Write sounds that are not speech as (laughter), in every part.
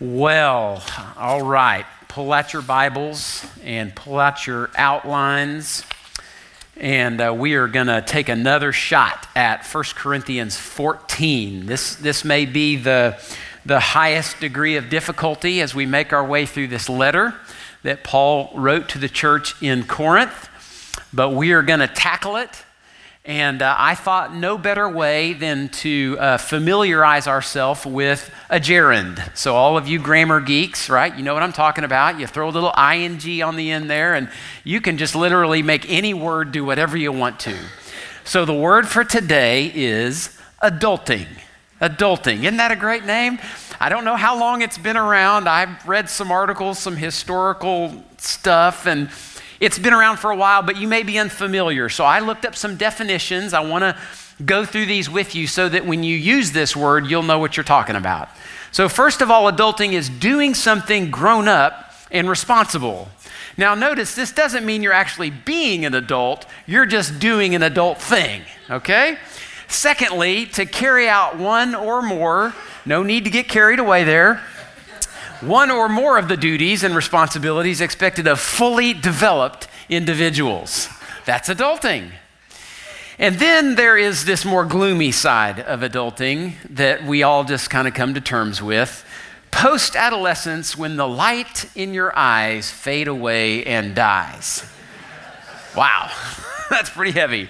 Well, all right. Pull out your Bibles and pull out your outlines. And uh, we are going to take another shot at 1 Corinthians 14. This, this may be the, the highest degree of difficulty as we make our way through this letter that Paul wrote to the church in Corinth. But we are going to tackle it and uh, I thought no better way than to uh, familiarize ourselves with a gerund. So, all of you grammar geeks, right? You know what I'm talking about. You throw a little ing on the end there, and you can just literally make any word do whatever you want to. So, the word for today is adulting. Adulting. Isn't that a great name? I don't know how long it's been around. I've read some articles, some historical stuff, and it's been around for a while, but you may be unfamiliar. So I looked up some definitions. I want to go through these with you so that when you use this word, you'll know what you're talking about. So, first of all, adulting is doing something grown up and responsible. Now, notice this doesn't mean you're actually being an adult, you're just doing an adult thing, okay? Secondly, to carry out one or more, no need to get carried away there one or more of the duties and responsibilities expected of fully developed individuals. That's adulting. And then there is this more gloomy side of adulting that we all just kind of come to terms with. Post adolescence, when the light in your eyes fade away and dies. Wow, (laughs) that's pretty heavy.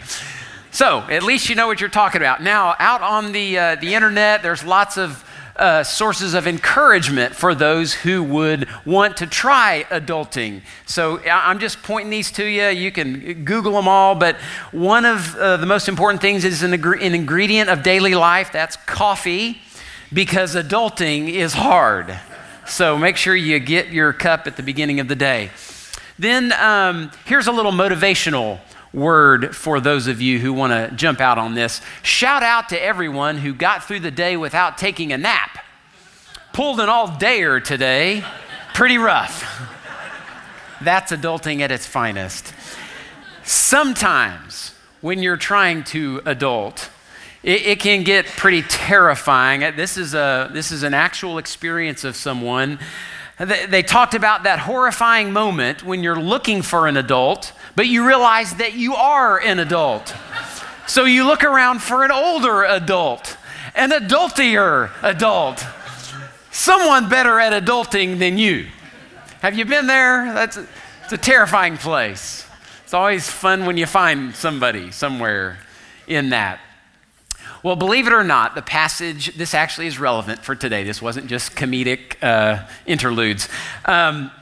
So, at least you know what you're talking about. Now, out on the, uh, the internet, there's lots of uh, sources of encouragement for those who would want to try adulting. So I'm just pointing these to you. You can Google them all, but one of uh, the most important things is an, an ingredient of daily life that's coffee, because adulting is hard. So make sure you get your cup at the beginning of the day. Then um, here's a little motivational word for those of you who want to jump out on this. Shout out to everyone who got through the day without taking a nap. Pulled an all dayer today. Pretty rough. (laughs) That's adulting at its finest. Sometimes when you're trying to adult, it, it, can get pretty terrifying. This is, a, this is an actual experience of someone. They, they talked about that horrifying moment when you're looking for an adult but you realize that you are an adult. So you look around for an older adult, an adultier adult, someone better at adulting than you. Have you been there? That's a, it's a terrifying place. It's always fun when you find somebody somewhere in that. Well, believe it or not, the passage, this actually is relevant for today. This wasn't just comedic uh, interludes. Um,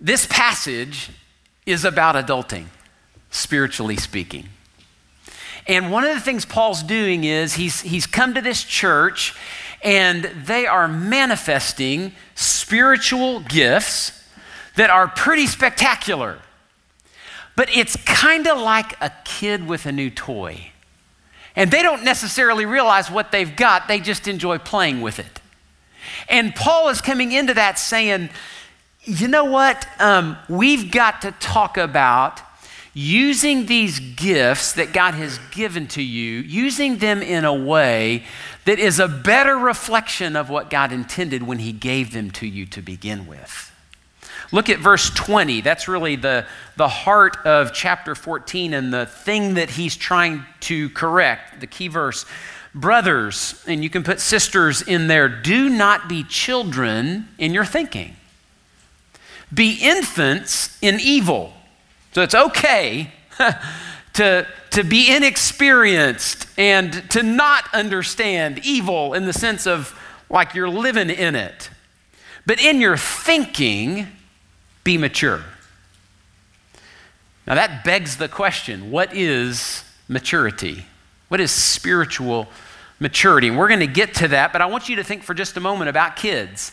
this passage is about adulting, spiritually speaking. And one of the things Paul's doing is he's, he's come to this church and they are manifesting spiritual gifts that are pretty spectacular. But it's kind of like a kid with a new toy. And they don't necessarily realize what they've got, they just enjoy playing with it. And Paul is coming into that saying, you know what? Um, we've got to talk about using these gifts that God has given to you, using them in a way that is a better reflection of what God intended when He gave them to you to begin with. Look at verse 20. That's really the, the heart of chapter 14 and the thing that he's trying to correct, the key verse. Brothers, and you can put sisters in there, do not be children in your thinking be infants in evil. So it's okay (laughs) to, to be inexperienced and to not understand evil in the sense of like you're living in it. But in your thinking, be mature. Now that begs the question what is maturity? What is spiritual maturity? And we're going to get to that, but I want you to think for just a moment about kids.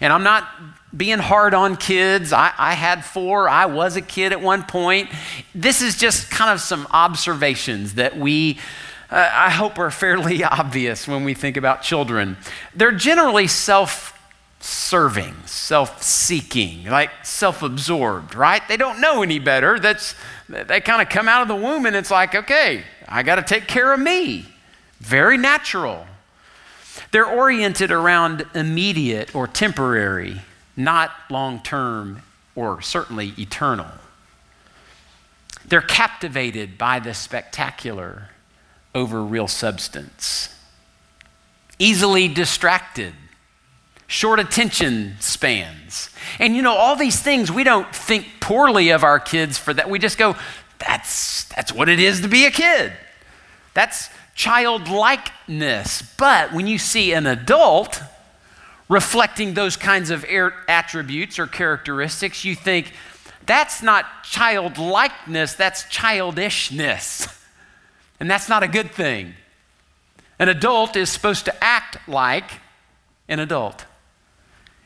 And I'm not being hard on kids. I, I, had four. I was a kid at one point. This is just kind of some observations that we, uh, I hope, are fairly (laughs) obvious when we think about children. They're generally self serving, self seeking, like self absorbed, right? They don't know any better. That's, they kind of come out of the womb and it's like, okay, I got to take care of me. Very natural. They're oriented around immediate or temporary, not long term or certainly eternal. They're captivated by the spectacular over real substance, easily distracted, short attention spans. And you know, all these things, we don't think poorly of our kids for that. We just go, that's, that's what it is to be a kid. That's childlikeness. But when you see an adult reflecting those kinds of attributes or characteristics, you think, that's not childlikeness, that's childishness. And that's not a good thing. An adult is supposed to act like an adult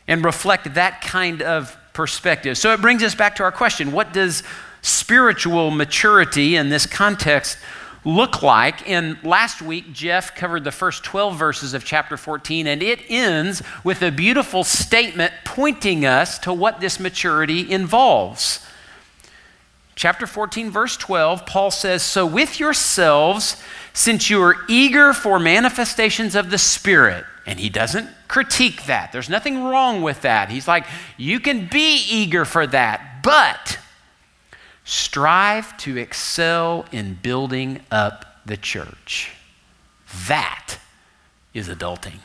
and reflect that kind of perspective. So it brings us back to our question what does spiritual maturity in this context look like? And last week, Jeff covered the first 12 verses of chapter 14, and it ends with a beautiful statement pointing us to what this maturity involves. Chapter 14, verse 12, Paul says, So with yourselves, since you are eager for manifestations of the Spirit, and he doesn't critique that. There's nothing wrong with that. He's like, you can be eager for that, but strive to excel in building up the church. That is adulting.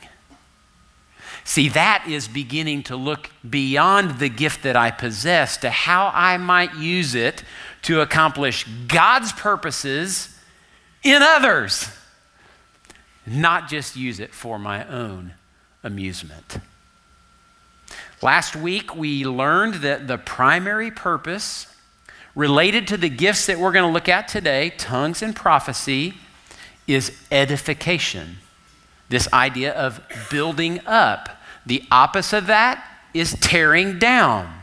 See, that is beginning to look beyond the gift that I possess to how I might use it to accomplish God's purposes in others, not just use it for my own amusement. Last week, we learned that the primary purpose related to the gifts that we're going to look at today, tongues and prophecy, is edification. This idea of building up. The opposite of that is tearing down.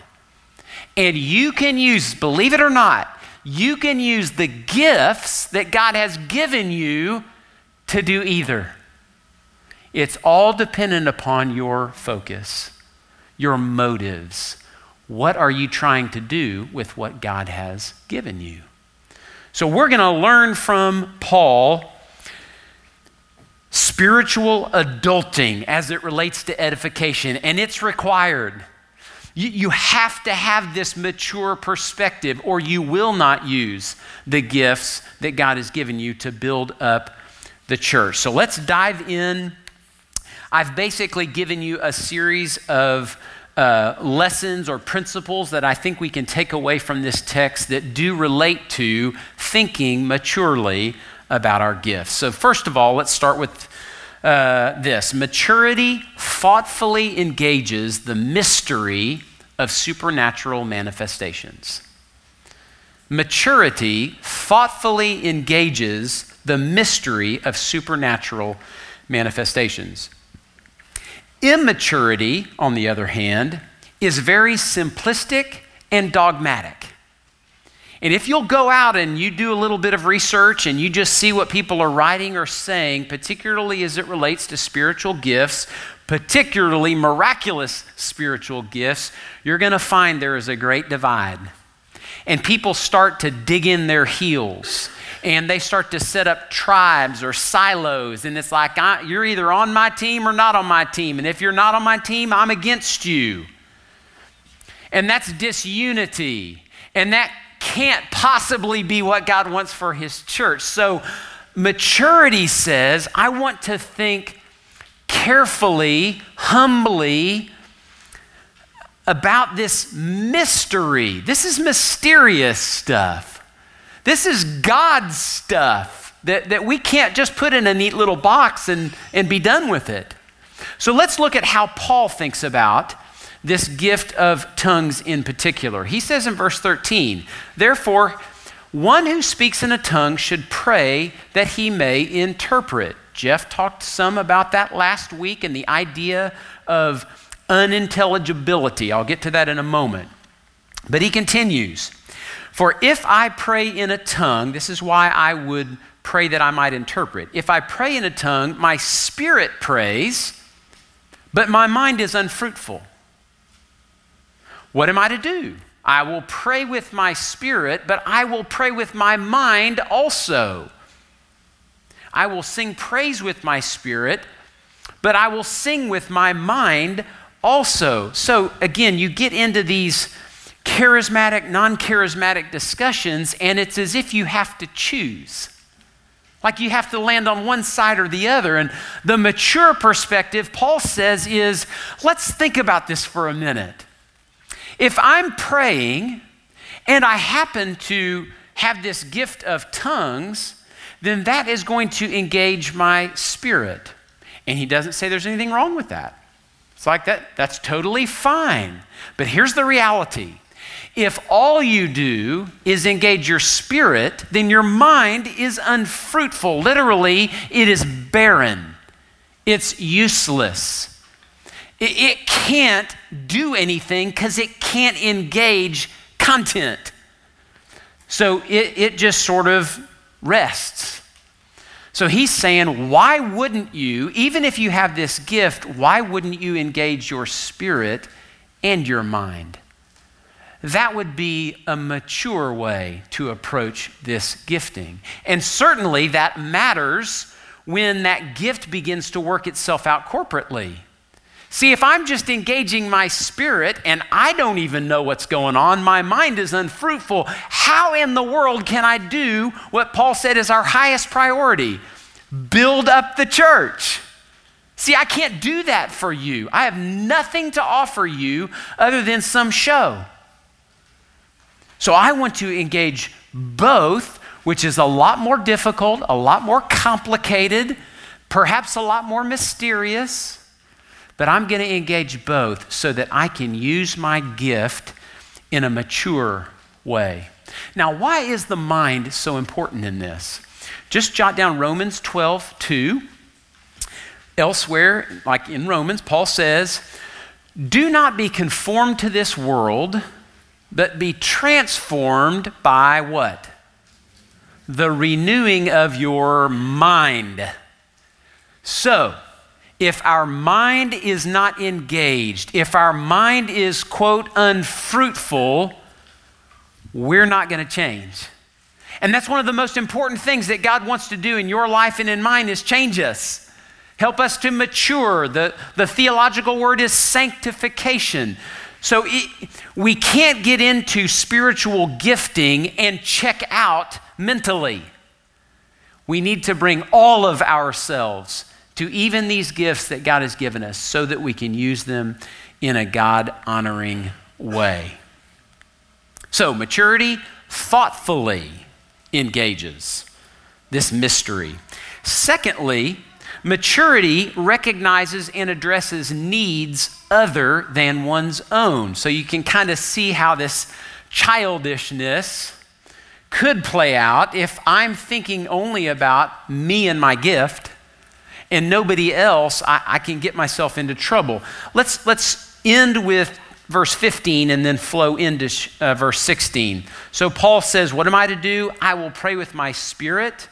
And you can use, believe it or not, you can use the gifts that God has given you to do either. It's all dependent upon your focus, your motives. What are you trying to do with what God has given you? So, we're going to learn from Paul spiritual adulting as it relates to edification, and it's required. You, you have to have this mature perspective, or you will not use the gifts that God has given you to build up the church. So let's dive in. I've basically given you a series of uh, lessons or principles that I think we can take away from this text that do relate to thinking maturely about our gifts. So, first of all, let's start with uh, this maturity thoughtfully engages the mystery of supernatural manifestations. Maturity thoughtfully engages the mystery of supernatural manifestations. Immaturity, on the other hand, is very simplistic and dogmatic. And if you'll go out and you do a little bit of research and you just see what people are writing or saying, particularly as it relates to spiritual gifts, particularly miraculous spiritual gifts, you're going to find there is a great divide. And people start to dig in their heels and they start to set up tribes or silos. And it's like, you're either on my team or not on my team. And if you're not on my team, I'm against you. And that's disunity. And that can't possibly be what God wants for His church. So, maturity says, I want to think carefully, humbly about this mystery. This is mysterious stuff. This is God's stuff that, that we can't just put in a neat little box and, and be done with it. So let's look at how Paul thinks about this gift of tongues in particular. He says in verse 13, Therefore, one who speaks in a tongue should pray that he may interpret. Jeff talked some about that last week and the idea of unintelligibility. I'll get to that in a moment. But he continues For if I pray in a tongue, this is why I would pray that I might interpret. If I pray in a tongue, my spirit prays, but my mind is unfruitful. What am I to do? I will pray with my spirit, but I will pray with my mind also. I will sing praise with my spirit, but I will sing with my mind also. So again, you get into these charismatic, non charismatic discussions, and it's as if you have to choose. Like you have to land on one side or the other. And the mature perspective, Paul says, is let's think about this for a minute. If I'm praying and I happen to have this gift of tongues, then that is going to engage my spirit. And he doesn't say there's anything wrong with that. It's like that, that's totally fine. But here's the reality if all you do is engage your spirit, then your mind is unfruitful. Literally, it is barren, it's useless. It, can't do anything because it can't engage content. So it, it just sort of rests. So he's saying, why wouldn't you, even if you have this gift, why wouldn't you engage your spirit and your mind? That would be a mature way to approach this gifting. And certainly that matters when that gift begins to work itself out corporately. See, if I'm just engaging my spirit and I don't even know what's going on, my mind is unfruitful, how in the world can I do what Paul said is our highest priority? Build up the church. See, I can't do that for you. I have nothing to offer you other than some show. So I want to engage both, which is a lot more difficult, a lot more complicated, perhaps a lot more mysterious. But I'm going to engage both so that I can use my gift in a mature way. Now, why is the mind so important in this? Just jot down Romans 12, 2. Elsewhere, like in Romans, Paul says, Do not be conformed to this world, but be transformed by what? The renewing of your mind. So, if our mind is not engaged, if our mind is, quote, unfruitful, we're not going to change. And that's one of the most important things that God wants to do in your life and in mine is change us. Help us to mature. The, the theological word is sanctification. So it, we can't get into spiritual gifting and check out mentally. We need to bring all of ourselves to even these gifts that God has given us so that we can use them in a God honoring way. So, maturity thoughtfully engages this mystery. Secondly, maturity recognizes and addresses needs other than one's own. So you can kind of see how this childishness could play out if I'm thinking only about me and my gift and nobody else, I, I can get myself into trouble. Let's, let's end with verse 15 and then flow into uh, verse 16. So Paul says, What am I to do? I will pray with my spirit,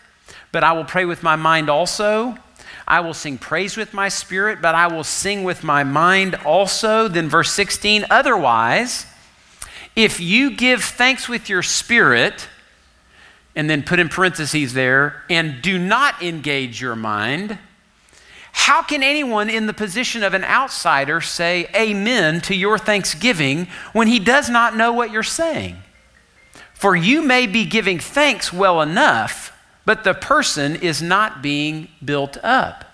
but I will pray with my mind also. I will sing praise with my spirit, but I will sing with my mind also. Then verse 16, otherwise, if you give thanks with your spirit, and then put in parentheses there, and do not engage your mind, how can anyone in the position of an outsider say amen to your thanksgiving when he does not know what you're saying? For you may be giving thanks well enough, but the person is not being built up.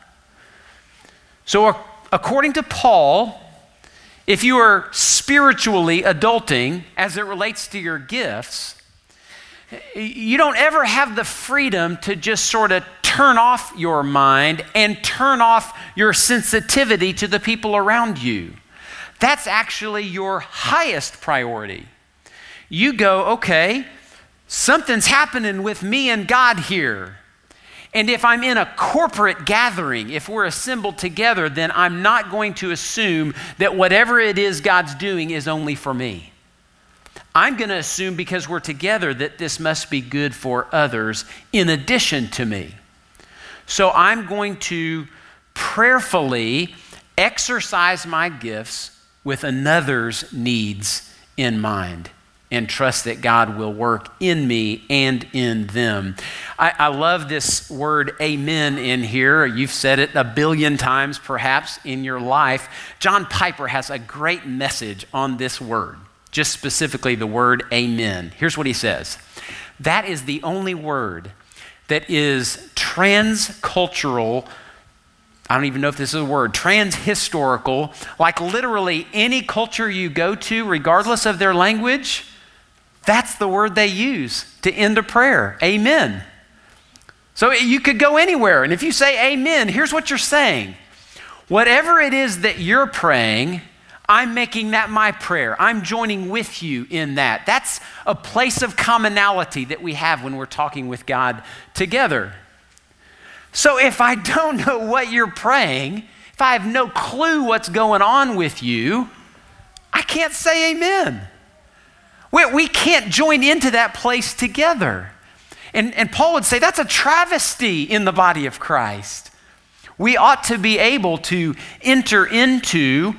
So, according to Paul, if you are spiritually adulting as it relates to your gifts, you don't ever have the freedom to just sort of turn off your mind and turn off your sensitivity to the people around you. That's actually your highest priority. You go, okay, something's happening with me and God here. And if I'm in a corporate gathering, if we're assembled together, then I'm not going to assume that whatever it is God's doing is only for me. I'm going to assume because we're together that this must be good for others in addition to me. So I'm going to prayerfully exercise my gifts with another's needs in mind. And trust that God will work in me and in them. I, I, love this word amen in here. You've said it a billion times perhaps in your life. John Piper has a great message on this word, just specifically the word amen. Here's what he says That is the only word that is transcultural I don't even know if this is a word, transhistorical, like literally any culture you go to, regardless of their language, that's the word they use to end a prayer. Amen. So you could go anywhere, and if you say amen, here's what you're saying. Whatever it is that you're praying, I'm making that my prayer. I'm joining with you in that. That's a place of commonality that we have when we're talking with God together. So if I don't know what you're praying, if I have no clue what's going on with you, I can't say amen. We, we can't join into that place together. And, and Paul would say that's a travesty in the body of Christ. We ought to be able to enter into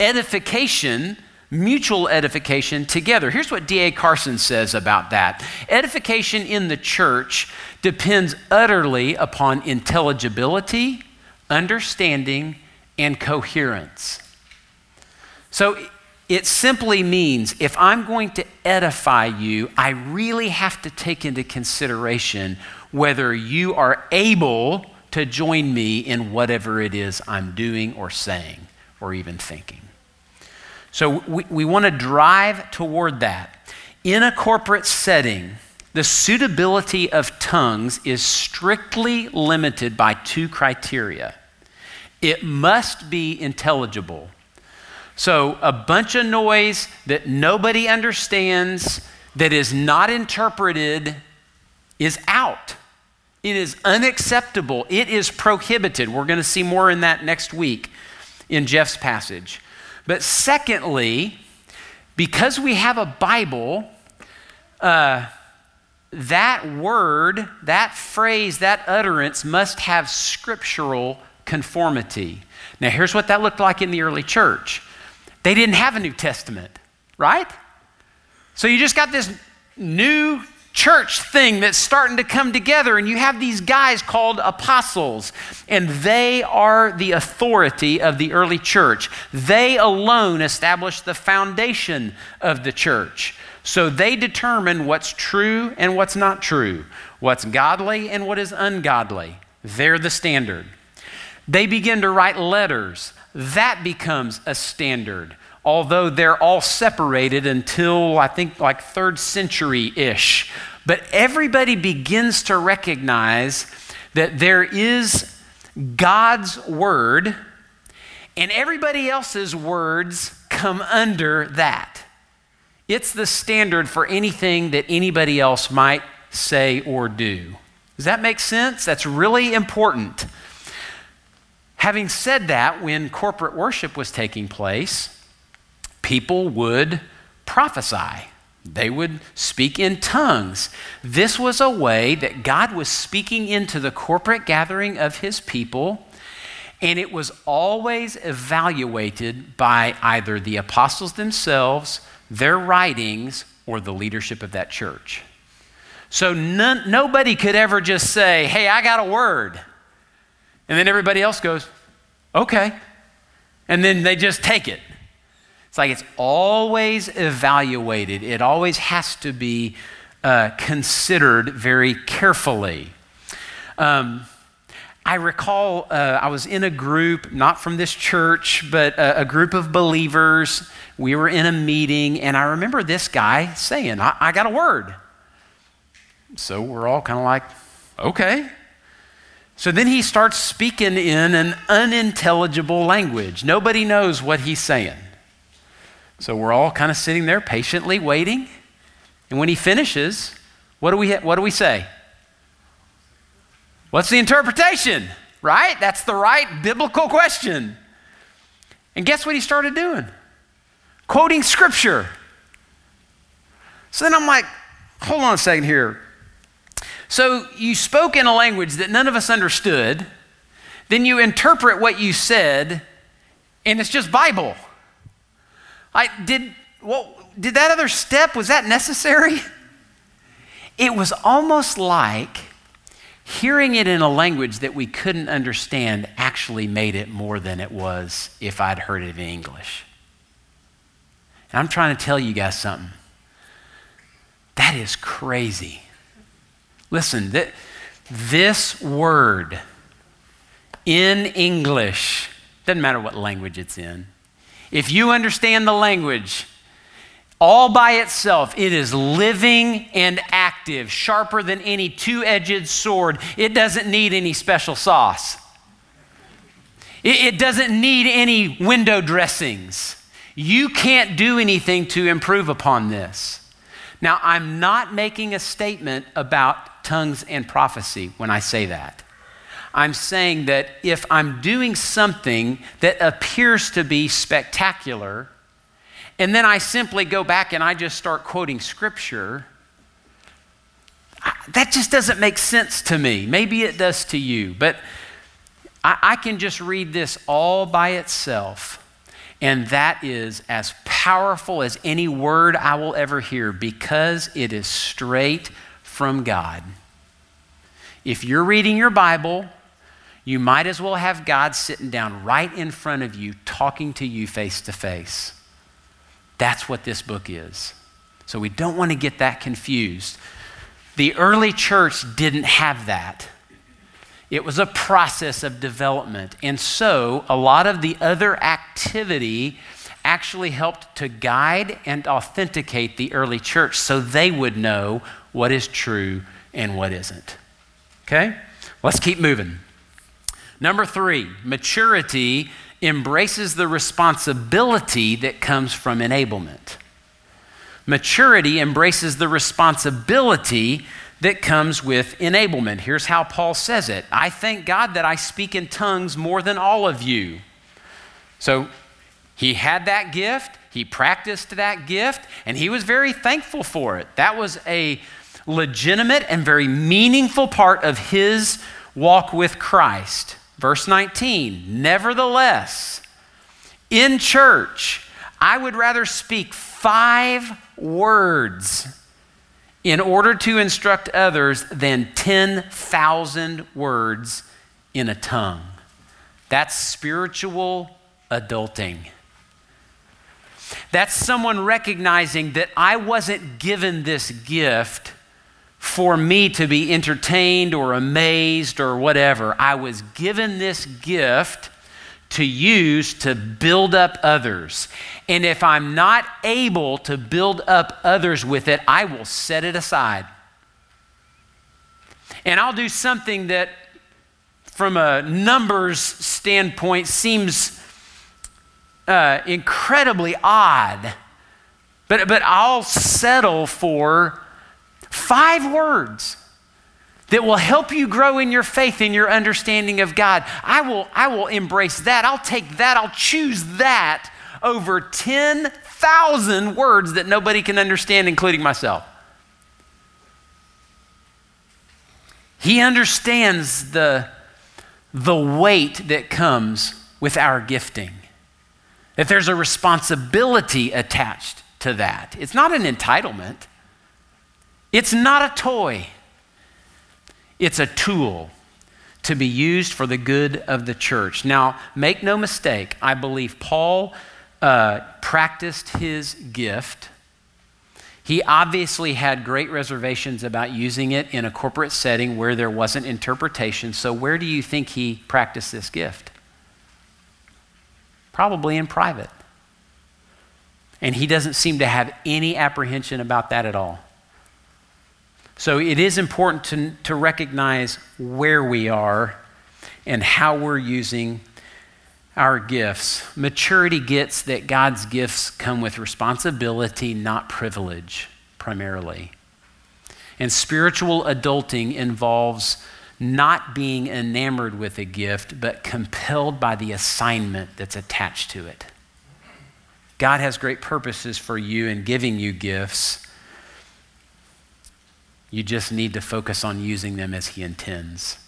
edification, mutual edification together. Here's what D.A. Carson says about that edification in the church depends utterly upon intelligibility, understanding, and coherence. So it simply means if I'm going to edify you, I really have to take into consideration whether you are able to join me in whatever it is I'm doing or saying or even thinking. So we, we want to drive toward that. In a corporate setting, the suitability of tongues is strictly limited by two criteria it must be intelligible so, a bunch of noise that nobody understands, that is not interpreted, is out. It is unacceptable. It is prohibited. We're going to see more in that next week in Jeff's passage. But secondly, because we have a Bible, uh, that word, that phrase, that utterance must have scriptural conformity. Now, here's what that looked like in the early church they didn't have a New Testament, right? So you just got this new church thing that's starting to come together, and you have these guys called apostles, and they are the authority of the early church. They alone establish the foundation of the church. So they determine what's true and what's not true, what's godly and what is ungodly. They're the standard. They begin to write letters that becomes a standard. Although they're all separated until I think like third century ish. But everybody begins to recognize that there is God's word, and everybody else's words come under that. It's the standard for anything that anybody else might say or do. Does that make sense? That's really important. Having said that, when corporate worship was taking place, people would prophesy. They would speak in tongues. This was a way that God was speaking into the corporate gathering of his people, and it was always evaluated by either the apostles themselves, their writings, or the leadership of that church. So none, nobody could ever just say, Hey, I got a word. And then everybody else goes, okay. And then they just take it. It's like it's always evaluated, it always has to be uh, considered very carefully. Um, I recall uh, I was in a group, not from this church, but a, a, group of believers. We were in a meeting, and I remember this guy saying, I, I got a word. So we're all kind of like, okay. So then he starts speaking in an unintelligible language. Nobody knows what he's saying. So we're all kind of sitting there patiently waiting. And when he finishes, what do we, what do we say? What's the interpretation? Right? That's the right biblical question. And guess what he started doing? Quoting scripture. So then I'm like, hold on a second here. So you spoke in a language that none of us understood, then you interpret what you said, and it's just Bible. I, did, well, did that other step, was that necessary? It was almost like hearing it in a language that we couldn't understand actually made it more than it was if I'd heard it in English. And I'm trying to tell you guys something. That is crazy. Listen, th- this word in English, doesn't matter what language it's in, if you understand the language, all by itself, it is living and active, sharper than any two edged sword. It doesn't need any special sauce, it, it, doesn't need any window dressings. You can't do anything to improve upon this. Now, I'm not making a statement about tongues and prophecy when I say that. I'm saying that if I'm doing something that appears to be spectacular, and then I simply go back and I just start quoting scripture, that just doesn't make sense to me. Maybe it does to you, but I, I can just read this all by itself. And that is as powerful as any word I will ever hear because it is straight from God. If you're reading your Bible, you might as well have God sitting down right in front of you, talking to you face to face. That's what this book is. So we don't want to get that confused. The early church didn't have that. It was a process of development. And so a lot of the other activity actually helped to guide and authenticate the early church so they would know what is true and what isn't. Okay? Let's keep moving. Number three, maturity embraces the responsibility that comes from enablement. Maturity embraces the responsibility that comes with enablement. Here's how Paul says it I thank God that I speak in tongues more than all of you. So he had that gift, he practiced that gift, and he was very thankful for it. That was a legitimate and very meaningful part of his walk with Christ. Verse 19, nevertheless, in church, I would rather speak five words in order to instruct others than 10,000 words in a tongue. That's spiritual adulting. That's someone recognizing that I wasn't given this gift for me to be entertained or amazed or whatever. I was given this gift to use to build up others. And if I'm not able to build up others with it, I will set it aside. And I'll do something that, from a numbers standpoint, seems uh, incredibly odd. But, but I'll settle for Five words that will help you grow in your faith and your understanding of God. I will, I will embrace that. I'll take that. I'll choose that over 10,000 words that nobody can understand, including myself. He understands the, the weight that comes with our gifting, that there's a responsibility attached to that. It's not an entitlement. It's not a toy, it's a tool to be used for the good of the church. Now, make no mistake, I believe Paul uh, practiced his gift. He obviously had great reservations about using it in a corporate setting where there wasn't interpretation. So, where do you think he practiced this gift? Probably in private. And he doesn't seem to have any apprehension about that at all. So it is important to, to recognize where we are and how we're using our gifts. Maturity gets that God's gifts come with responsibility, not privilege, primarily. And spiritual adulting involves not being enamored with a gift, but compelled by the assignment that's attached to it. God has great purposes for you in giving you gifts. You just need to focus on using them as He intends.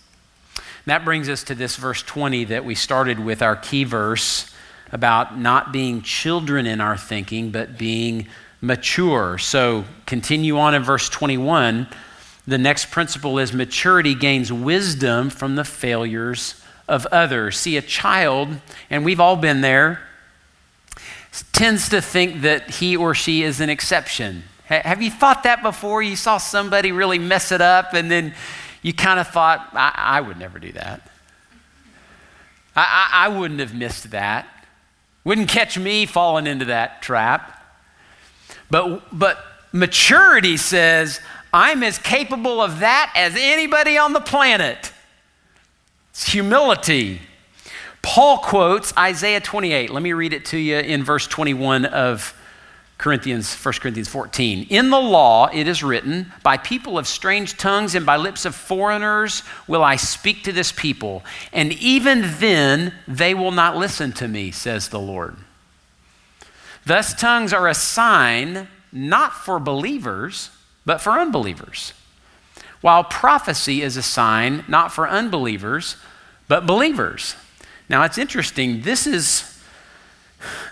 that brings us to this verse 20 that we started with our key verse about not being children in our thinking, but being mature. So continue on in verse 21. The next principle is maturity gains wisdom from the failures of others. See, a child, and we've all been there, tends to think that he or she is an exception. Have you thought that before? You saw somebody really mess it up, and then you kind of thought, I, I would never do that. I, I, I wouldn't have missed that. Wouldn't catch me falling into that trap. But, but maturity says, I'm as capable of that as anybody on the planet. It's humility. Paul quotes Isaiah 28. Let me read it to you in verse 21 of Corinthians, 1 Corinthians 14. In the law it is written, By people of strange tongues and by lips of foreigners will I speak to this people, and even then they will not listen to me, says the Lord. Thus, tongues are a sign not for believers, but for unbelievers. While prophecy is a sign not for unbelievers, but believers. Now, it's interesting. This is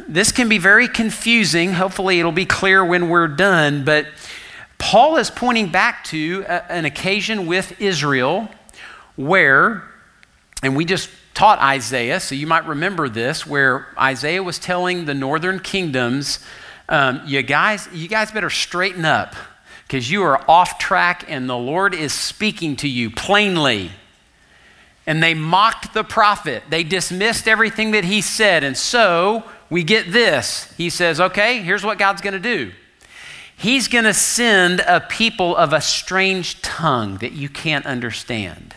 this can be very confusing. Hopefully, it'll be clear when we're done. But Paul is pointing back to a, an occasion with Israel where, and we just taught Isaiah, so you might remember this, where Isaiah was telling the northern kingdoms, um, you guys, you guys better straighten up because you are off track and the Lord is speaking to you plainly. And they mocked the prophet. They dismissed everything that he said. And so we get this. He says, okay, here's what God's going to do. He's going to send a people of a strange tongue that you can't understand.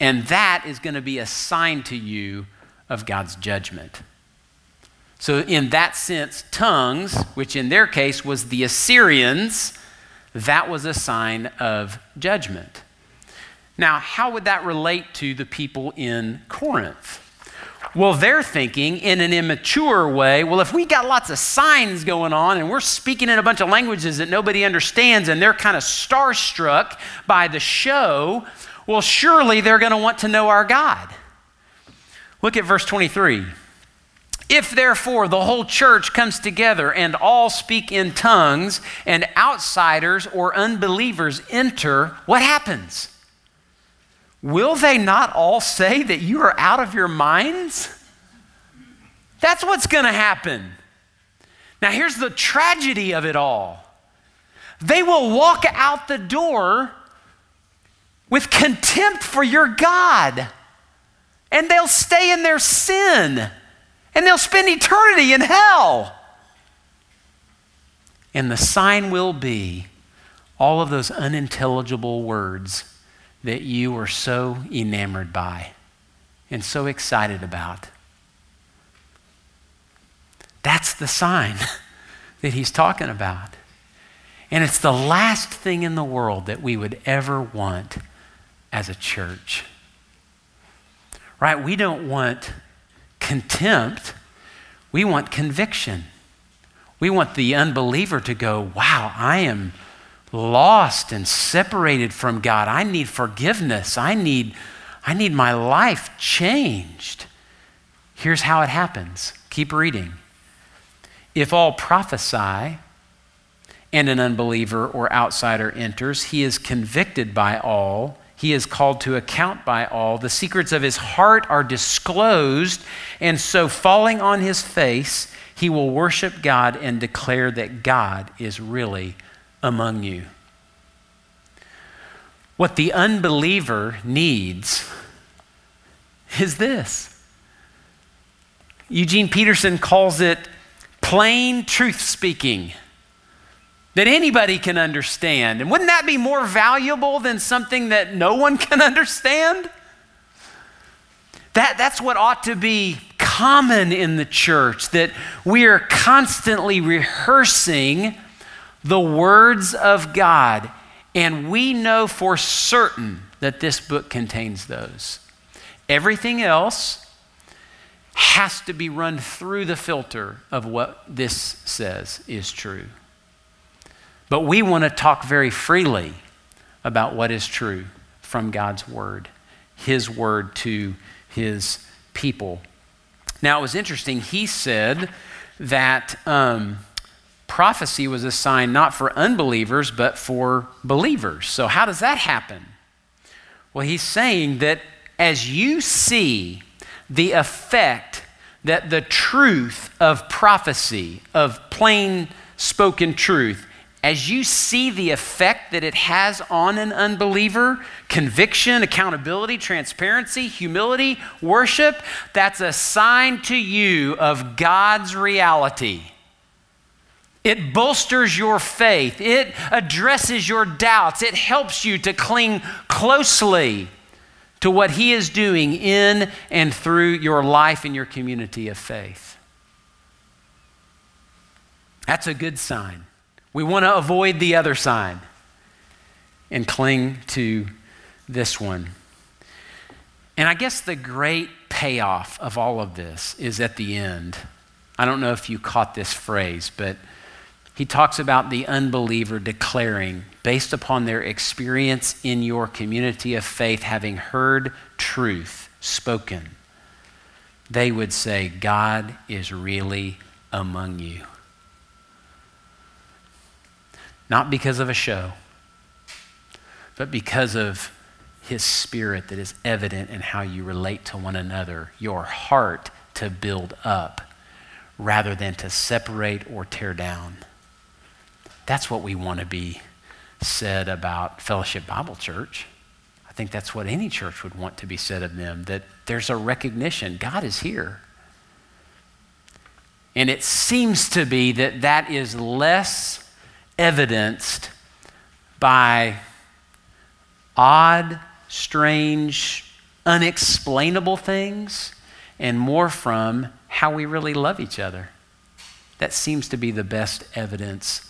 And that is going to be a sign to you of God's judgment. So, in that sense, tongues, which in their case was the Assyrians, that was a sign of judgment. Now, how would that relate to the people in Corinth? Well, they're thinking in an immature way, well, if we got lots of signs going on and we're speaking in a bunch of languages that nobody understands and they're kind of starstruck by the show, well, surely they're going to want to know our God. Look at verse 23. If therefore the whole church comes together and all speak in tongues, and outsiders or unbelievers enter, what happens? Will they not all say that you are out of your minds? That's what's going to happen. Now, here's the tragedy of it all they will walk out the door with contempt for your God, and they'll stay in their sin and they'll spend eternity in hell. And the sign will be all of those unintelligible words that you were so enamored by and so excited about. That's the sign (laughs) that he's talking about. And it's the last thing in the world that we would ever want as a church. Right? We don't want contempt, we want conviction. We want the unbeliever to go, wow, I am lost and separated from God. I need forgiveness. I need, I need my life changed. Here's how it happens. Keep reading. If all prophesy and an unbeliever or outsider enters, he is convicted by all he is called to account by all. The secrets of his heart are disclosed, and so falling on his face, he will worship God and declare that God is really among you. What the unbeliever needs is this. Eugene Peterson calls it plain truth speaking that anybody can understand. And wouldn't that be more valuable than something that no one can (laughs) understand? That, that's what ought to be common in the church, that we are constantly rehearsing the words of God, and we know for certain that this book contains those. Everything else has to be run through the filter of what this says is true. But we want to talk very freely about what is true from God's Word, His Word to His people. Now, it was interesting. He said that um, prophecy was a sign not for unbelievers, but for believers. So, how does that happen? Well, he's saying that as you see the effect that the truth of prophecy, of plain spoken truth, as you see the effect that it has on an unbeliever conviction, accountability, transparency, humility, worship that's a sign to you of God's reality. It bolsters your faith, it addresses your doubts, it helps you to cling closely to what He is doing in and through your life and your community of faith. That's a good sign. We want to avoid the other side and cling to this one. And I guess the great payoff of all of this is at the end. I don't know if you caught this phrase, but he talks about the unbeliever declaring, based upon their experience in your community of faith, having heard truth spoken, they would say, God is really among you. Not because of a show, but because of his spirit that is evident in how you relate to one another, your heart to build up rather than to separate or tear down. That's what we want to be said about Fellowship Bible Church. I think that's what any church would want to be said of them that there's a recognition God is here. And it seems to be that that is less evidenced by odd, strange, unexplainable things and more from how we really love each other. That seems to be the best evidence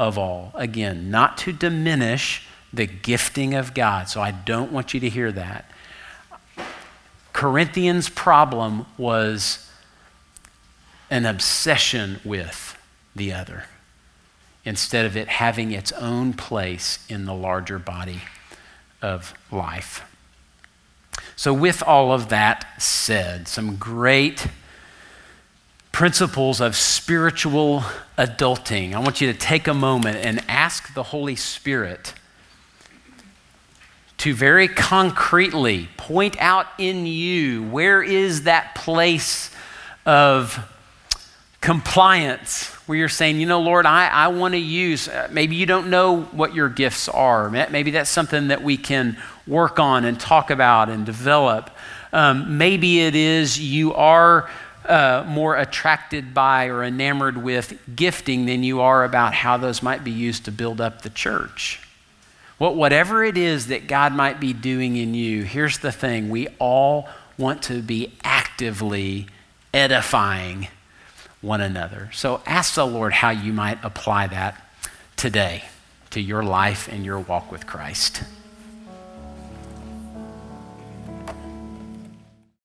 of all. Again, not to diminish the gifting of God. So I don't want you to hear that. Corinthians' problem was an obsession with the other instead of it having its own place in the larger body of life. So, with all of that said, some great principles of spiritual adulting. I want you to take a moment and ask the Holy Spirit to very concretely point out in you where is that place of compliance where you're saying, you know, Lord, I, I want to use, uh, maybe you don't know what your gifts are. Maybe that's something that we can work on and talk about and develop. Um, maybe it is you are uh, more attracted by or enamored with gifting than you are about how those might be used to build up the church. Well, whatever it is that God might be doing in you, here's the thing we all want to be actively edifying one another. So ask the Lord how you might apply that today to your life and your walk with Christ.